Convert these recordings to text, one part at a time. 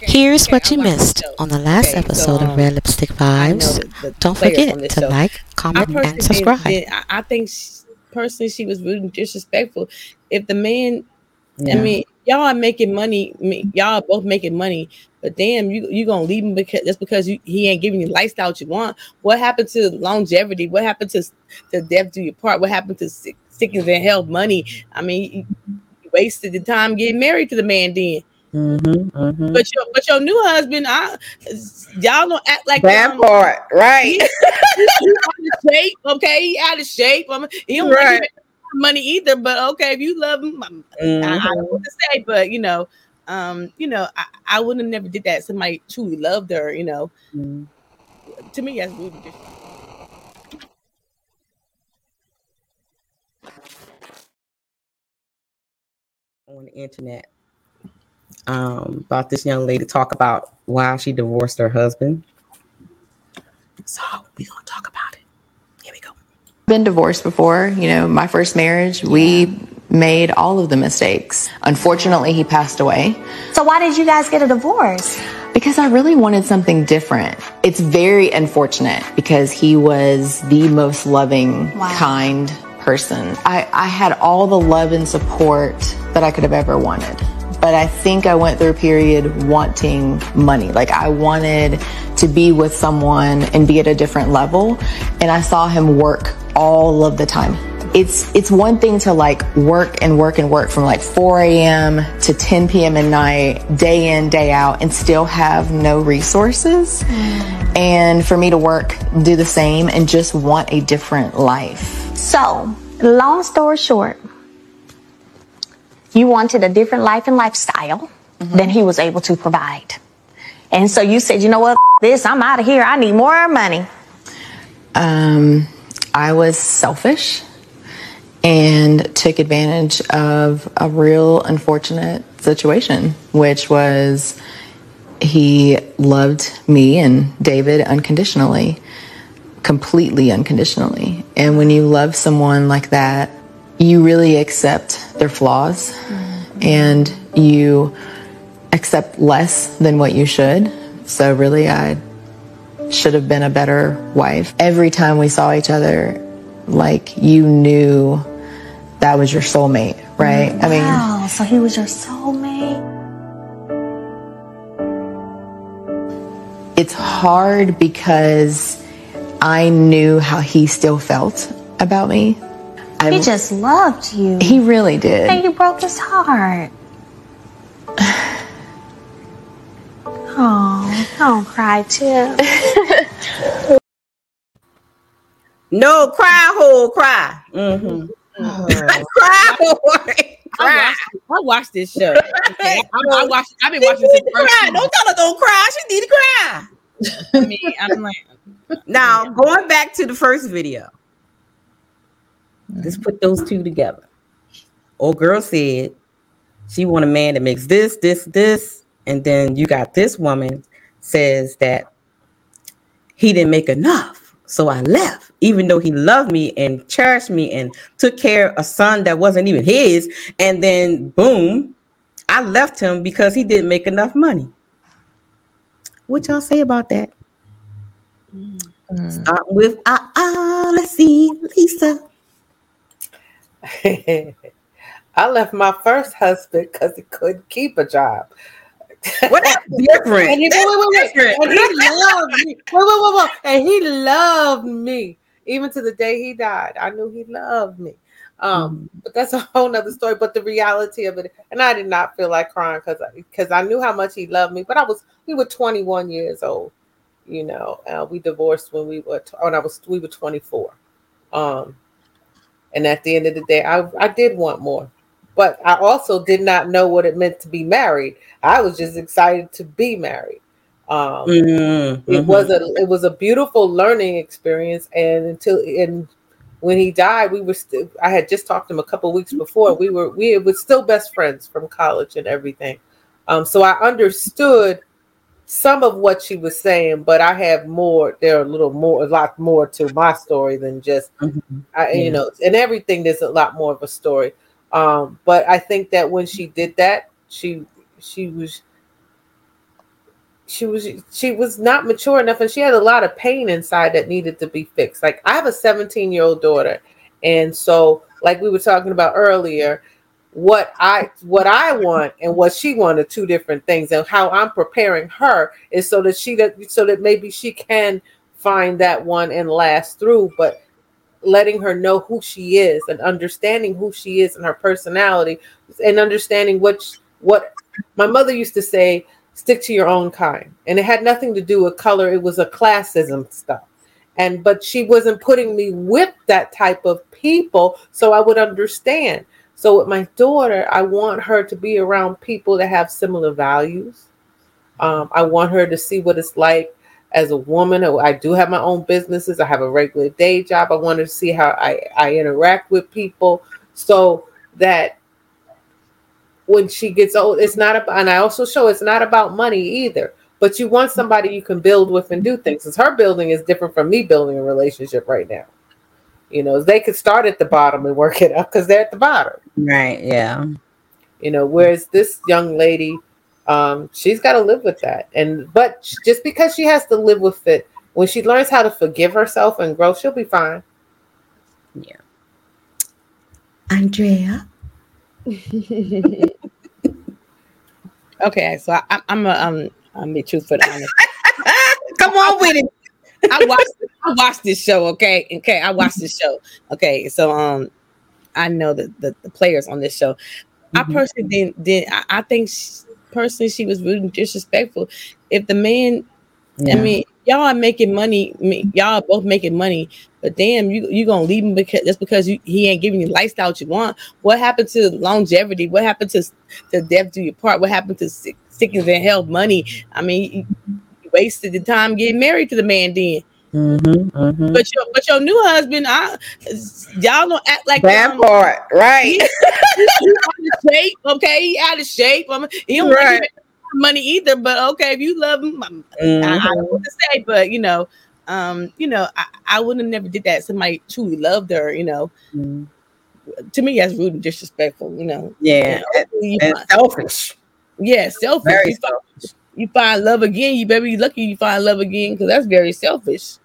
Here's what you missed on the last Okay, so, episode of um, Red Lipstick Vibes. the- the Don't forget to show. like, comment, and subscribe. I think she- personally she was really disrespectful. If the man, I mean, y'all are making money. Y'all are both making money, but damn, you you gonna leave him because that's because you, he ain't giving you lifestyle you want. What happened to longevity? What happened to to death do your part? What happened to sick, sickness and health? Money? I mean, you, you wasted the time getting married to the man then. Mhm, mhm. But your but your new husband, I, y'all don't act like that um, part, right? he out of shape, okay? He out of shape. I mean, he don't Right. right. money either. But okay, if you love him, I'm- I, I don't know Mhm. what to say. But you know, um, you know, I, I wouldn't have never did that. Somebody truly loved her, you know. Mhm. To me, that's really disrespectful. on the internet um, about this young lady talk about why she divorced her husband. So we're gonna talk about it. Here we go. been divorced before. You know, my first marriage, we made all of the mistakes. Unfortunately, he passed away So why did you guys get a divorce? because I really wanted something different. It's very unfortunate because he was the most loving, Wow. kind person. I, I had all the love and support that I could have ever wanted. But I think I went through a period wanting money. Like I wanted to be with someone and be at a different level. And I saw him work all of the time. It's, it's one thing to like work and work and work from like 4 a.m. to 10 p.m. at night, day in, day out, and still have no resources. And for me to work, do the same, and just want a different life. So, long story short, you wanted a different life and lifestyle than he was able to provide. And so you said, you know what, this, I'm out of here. I need more money. Um, I was selfish and took advantage of a real unfortunate situation, which was he loved me and David unconditionally, completely unconditionally. And when you love someone like that, you really accept their flaws and you accept less than what you should. So really, I should have been a better wife. Every time we saw each other, like you knew that was your soulmate, right? I mean, Wow, so he was your soulmate. it's hard because I knew how he still felt about me. I, He just loved you. he really did. and you broke his heart. Oh, don't cry, too. No, cry hole, cry. Mm-hmm. cry hole, I cry. watched, I watched this show. Okay, I, I watched. I've been watching this cry. first. Don't tell her don't cry. She need to cry. I mean, I'm like, Now, going back to the first video, let's put those two together. Old girl said she want a man that makes this, this, this, and then you got this woman says that he didn't make enough, so I left, even though he loved me and cherished me and took care of a son that wasn't even his, and then boom, I left him because he didn't make enough money. What y'all say about that? Start with ah ah. Let's see, Lisa. I left my first husband because he couldn't keep a job. What different? And he, wait, wait, wait, wait. And he loved me. Wait, wait, wait, wait. And he loved me. Even to the day he died. I knew he loved me. Um, but that's a whole nother story. But the reality of it, and I did not feel like crying because because I knew how much he loved me. But I was we were 21 years old, you know. Uh, we divorced when we were t- when I was we were 24. Um, and at the end of the day, I I did want more, but I also did not know what it meant to be married. I was just excited to be married. Um, Mm, it mhm. was a it was a beautiful learning experience and until and when he died we were still i had just talked to him a couple weeks before we were we were still best friends from college and everything um so i understood some of what she was saying but i have more there are a little more a lot more to my story than just Mhm. I, Yeah. you know and everything there's a lot more of a story um but i think that when she did that she she was she was she was not mature enough and she had a lot of pain inside that needed to be fixed like i have a 17 year old daughter and so like we were talking about earlier what i what i want and what she wanted two different things and how i'm preparing her is so that she that so that maybe she can find that one and last through but letting her know who she is and understanding who she is and her personality and understanding what what my mother used to say stick to your own kind. And it had nothing to do with color, it was a classism stuff. And but she wasn't putting me with that type of people so I would understand. So with my daughter, I want her to be around people that have similar values. Um, I want her to see what it's like as a woman. I do have my own businesses. I have a regular day job. I want her to see how I, I interact with people so that when she gets old. It's not about, and I also show it's not about money either. But you want somebody you can build with and do things. Because her building is different from me building a relationship right now. You know, they could start at the bottom and work it up because they're at the bottom. Right. Yeah. You know, whereas this young lady, um, she's got to live with that. And but just because she has to live with it, when she learns how to forgive herself and grow, she'll be fine. Yeah. Andrea. okay, so I, am a um I'm be truthful honest. Come on with it. I watched I watched this show. Okay, okay, I watched this show. Okay, so um, I know that the, the players on this show. Mm-hmm. I personally didn't did I, I think she, personally she was really disrespectful. If the man, yeah. I mean, y'all are making money. Me y'all are both making money, but damn, you you gonna leave him because just because you, he ain't giving you the lifestyle you want. What happened to longevity? What happened to the death do your part? What happened to sick, sickness and health, money? I mean, wasted the time getting married to the man then. Mm-hmm, mm-hmm. But your but your new husband, I, y'all don't act like that part, right? He, he, out of shape, okay? He out of shape. I mean, he don't right. money either. But okay, if you love him, mm-hmm. I, I, don't want to say. But you know, um, you know, I, I would have never did that. Somebody truly loved her, you know. Mm. To me, that's rude and disrespectful, you know. Yeah, you know, and, and selfish. Yeah, selfish. Very selfish. You find love again, you better be lucky you find love again because that's very selfish.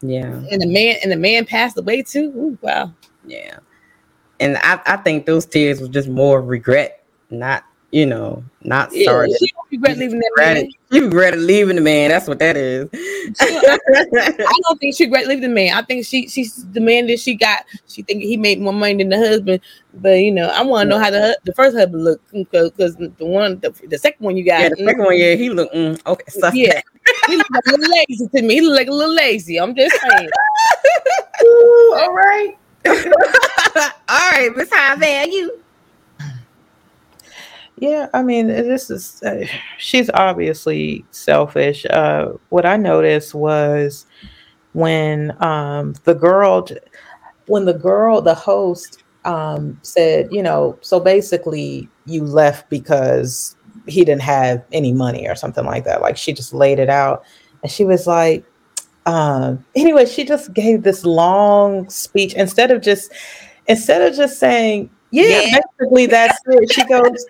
Yeah. And the man and the man passed away too. Ooh, wow. Yeah. And I, I think those tears were just more regret, not you know, not yeah, sorry. She regret leaving that man. You regret leaving the man. That's what that is. I, I don't think she regret leaving the man. I think she she's the man that she got. She think he made more money than the husband. But you know, I want to know how the the first husband looked because the one the, the second one you got. Yeah, the second mm, one, yeah, he looked mm, okay. Yeah, he looked like a little lazy to me. He looked like a little lazy. I'm just saying. Ooh, all right. all right, Miss High Value. Yeah, I mean, this is uh, she's obviously selfish. Uh, what I noticed was when um, the girl, when the girl, the host um, said, you know, so basically you left because he didn't have any money or something like that. Like she just laid it out, and she was like, um, anyway, she just gave this long speech instead of just instead of just saying, yeah, yeah. basically that's it. She goes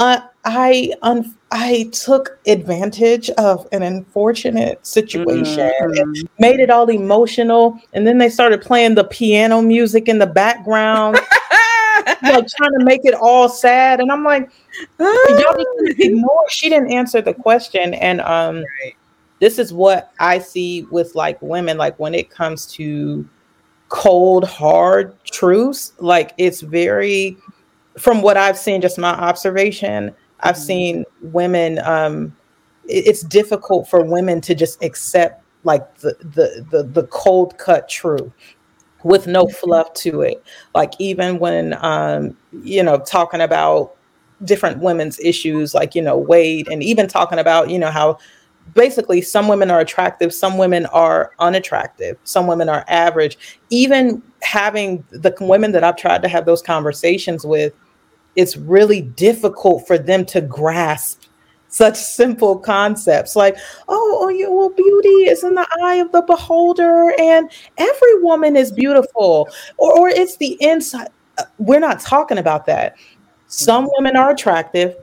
uh, I un- I took advantage of an unfortunate situation mm-hmm. and made it all emotional. And then they started playing the piano music in the background, like trying to make it all sad. And I'm like, y'all ignore. She didn't answer the question. And um, right. this is what I see with like women, like when it comes to cold, hard truths, like it's very from what I've seen, just my observation, I've mm-hmm. seen women. Um, it, it's difficult for women to just accept like the the the, the cold cut truth with no mm-hmm. fluff to it. Like even when um, you know talking about different women's issues, like you know Wade, and even talking about you know how basically some women are attractive some women are unattractive some women are average. Even having the women that i've tried to have those conversations with it's really difficult for them to grasp such simple concepts. Like oh, oh yeah, well beauty is in the eye of the beholder and every woman is beautiful. Or, or it's the inside uh, we're not talking about that. Some women are attractive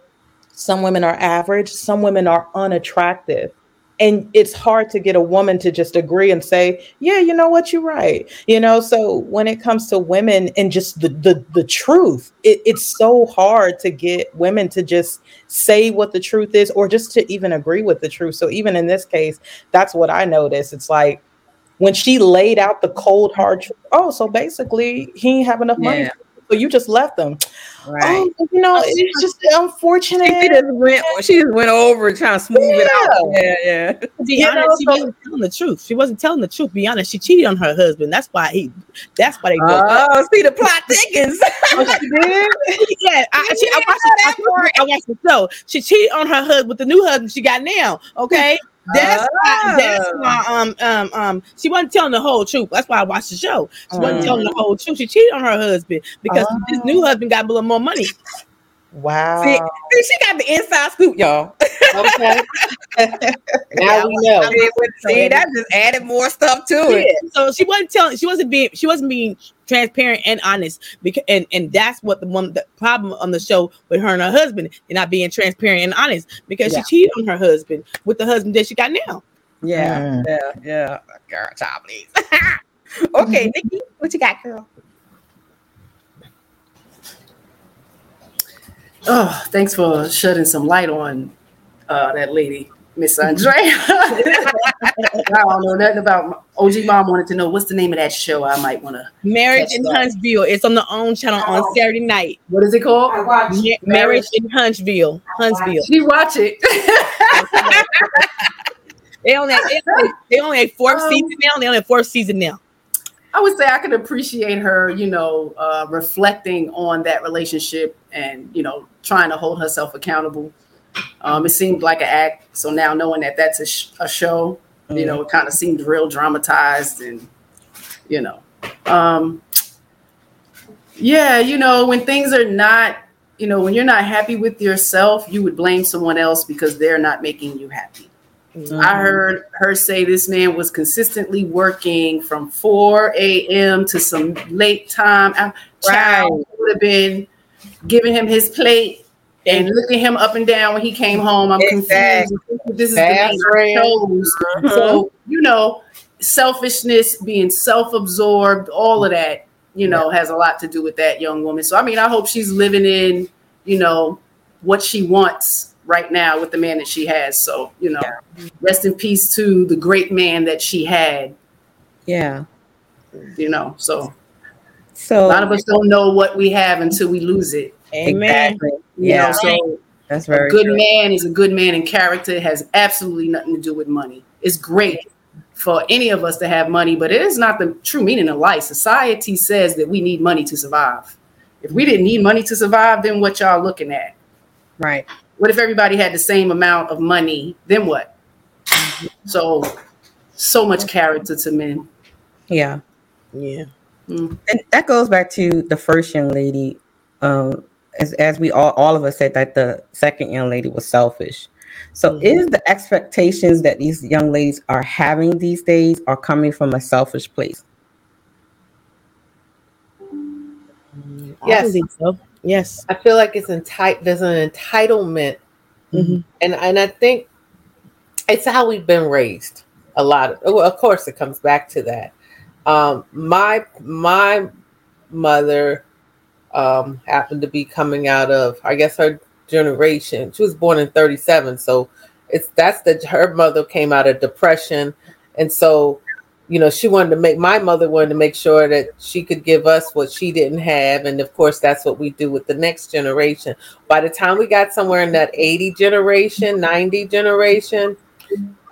some women are average, some women are unattractive. And it's hard to get a woman to just agree and say, yeah, you know what, you're right. You know, so when it comes to women and just the the, the truth, it, it's so hard to get women to just say what the truth is or just to even agree with the truth. So even in this case, that's what I noticed. It's like when she laid out the cold hard truth, oh, so basically he ain't have enough money. Yeah. So you just left them. Oh, right. Oh, you know, it's just unfortunate. She just went. She just went over trying to smooth it out. Yeah, yeah. To be You honest, know, she so- wasn't telling the truth. She wasn't telling the truth. Be honest, she cheated on her husband. That's why he. That's why they. Oh, see the plot thickens. Oh, she did? Yeah, I, she, I, watched it, I, watched I watched the show. She cheated on her husband with the new husband she got now. Okay, that's why, that's Oh. why. Um, um, um, she wasn't telling the whole truth. That's why I watched the show. She wasn't Mm. telling the whole truth. She cheated on her husband because this new husband got a little more money. Wow. See, see, she got the inside scoop, y'all. Okay. now we know. I mean, with- see, that just added more stuff to Yeah. it. So she wasn't telling. She wasn't being. She wasn't being transparent and honest. Because and and that's what the one the problem on the show with her and her husband. They're not being transparent and honest because Yeah. she cheated on her husband with the husband that she got now. Yeah, Mm. yeah, yeah. Girl, child, please. okay, Nikki, what you got, girl? Oh, thanks for shedding some light on uh, that lady, Miss Andrea. I don't know nothing about OG Mom wanted to know what's the name of that show. I might want to. Marriage Catch in. Huntsville. It's on the OWN channel on Oh. Saturday night. What is it called? Ma- Marriage in Huntsville. Huntsville. She watch it. They only they only, they only have fourth Um, season now. They only have fourth season now. I would say I could appreciate her, you know, uh, reflecting on that relationship and you know trying to hold herself accountable. Um, it seemed like an act, so now knowing that that's a, sh- a show, you know, it kind of seemed real dramatized and you know, um, yeah, you know, when things are not, you know, when you're not happy with yourself, you would blame someone else because they're not making you happy. I heard her say this man was consistently working from 4 a.m. to some late time. I- Child would have been giving him his plate and looking him up and down when he came home. I'm Exactly. confused. This is That's the man I chose. So, you know, selfishness, being self-absorbed, all of that, you know, has a lot to do with that young woman. So I mean, I hope she's living in, you know, what she wants right now with the man that she has. So, you know, rest in peace to the great man that she had, Yeah. you know. So So a lot of us don't know what we have until we lose it. Amen. exactly. You Yeah, know, so that's a very good true. man is a good man in character. It has absolutely nothing to do with money. It's great for any of us to have money, but it is not the true meaning of life. Society says that we need money to survive. If we didn't need money to survive, then what y'all looking at? Right. What if everybody had the same amount of money? Then what? So, so much character to men. Yeah. Yeah. And that goes back to the first young lady. Um, as as we all all of us said that the second young lady was selfish. So Mhm. is the expectations that these young ladies are having these days are coming from a selfish place? I Yes. believe so. Yes. I feel like it's entitled. There's an entitlement, Mhm. and and I think it's how we've been raised. A lot of, well, of course, it comes back to that. Um, my my mother um, happened to be coming out of, I guess, her generation. She was born in '37, so it's that's the her mother came out of depression, and so you know she wanted to make my mother wanted to make sure that she could give us what she didn't have. And of course that's what we do with the next generation. By the time we got somewhere in that 80 generation 90 generation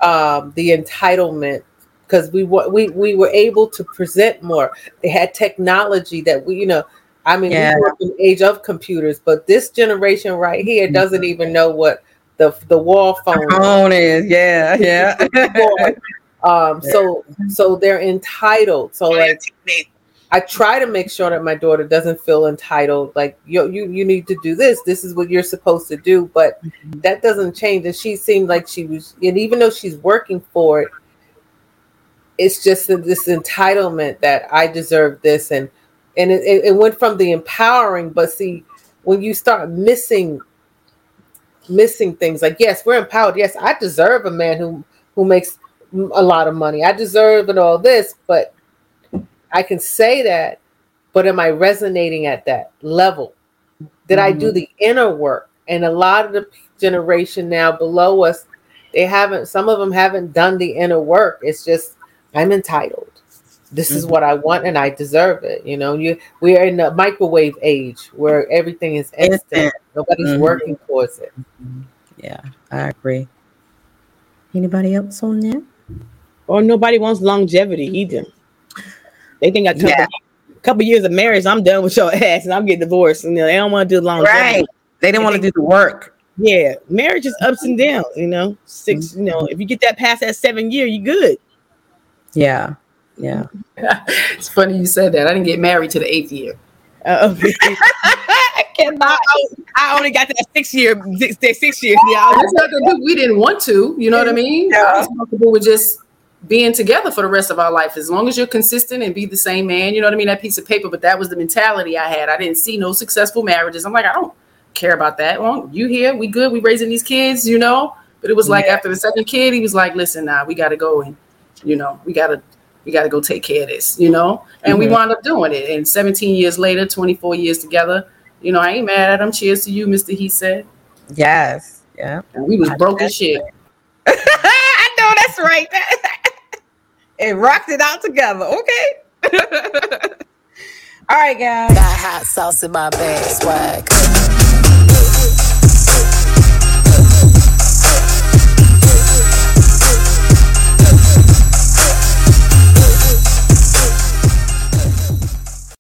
um, the entitlement because we wa- we we were able to present more. They had technology that we you know i mean Yeah. we up in the age of computers but this generation right here doesn't even know what the the wall phone Phone is. Yeah, yeah. um so so they're entitled. So like i try to make sure that my daughter doesn't feel entitled like you you you need to do this. This is what you're supposed to do. But that doesn't change. And she seemed like she was and even though she's working for it it's just this entitlement that i deserve this. And and it, it it went from the empowering but see when you start missing missing things. Like, yes, we're empowered. Yes, I deserve a man who who makes a lot of money. I deserve and all this, but I can say that, but am I resonating at that level? Did I do mm-hmm. the inner work? And a lot of the generation now below us, they haven't, some of them haven't done the inner work. It's just, I'm entitled. This is what mm-hmm. I want and I deserve it. You know, you we are in the microwave age where everything is instant. Instant. Nobody's Mhm. working towards it. Mm-hmm. Yeah, I agree. Anybody else on that? Or nobody wants longevity either. They think I couple, Yeah. couple years of marriage, I'm done with your ass and I'm getting divorced. You know, they don't want to do longevity. Right. They didn't want to do the work. Yeah, marriage is ups and downs. You know, 6 You know, if you get that past that seven year, you good. Yeah. Yeah. it's funny you said that. I didn't get married to the eighth year. Uh, I cannot. I only got that six year, six, that six year. Yeah, That's not that we didn't want to. You know what I mean? I was comfortable with just being together for the rest of our life, as long as you're consistent and be the same man. You know what I mean? That piece of paper. But that was the mentality I had. I didn't see no successful marriages. I'm like, I don't care about that. Well, you here? We good? We raising these kids? You know? But it was like after the second kid, he was like, "Listen, now nah, we got to go and you know we got to." We got to go take care of this, you know, and we Mhm. wound up doing it. And 17 years later, 24 years together, you know, I ain't mad at him. Cheers to you, Mr. He said. Yes. Yeah. And we was broke as shit. I know that's right. and rocked it out together. Okay. All right, guys. Got hot sauce in my bag, swag.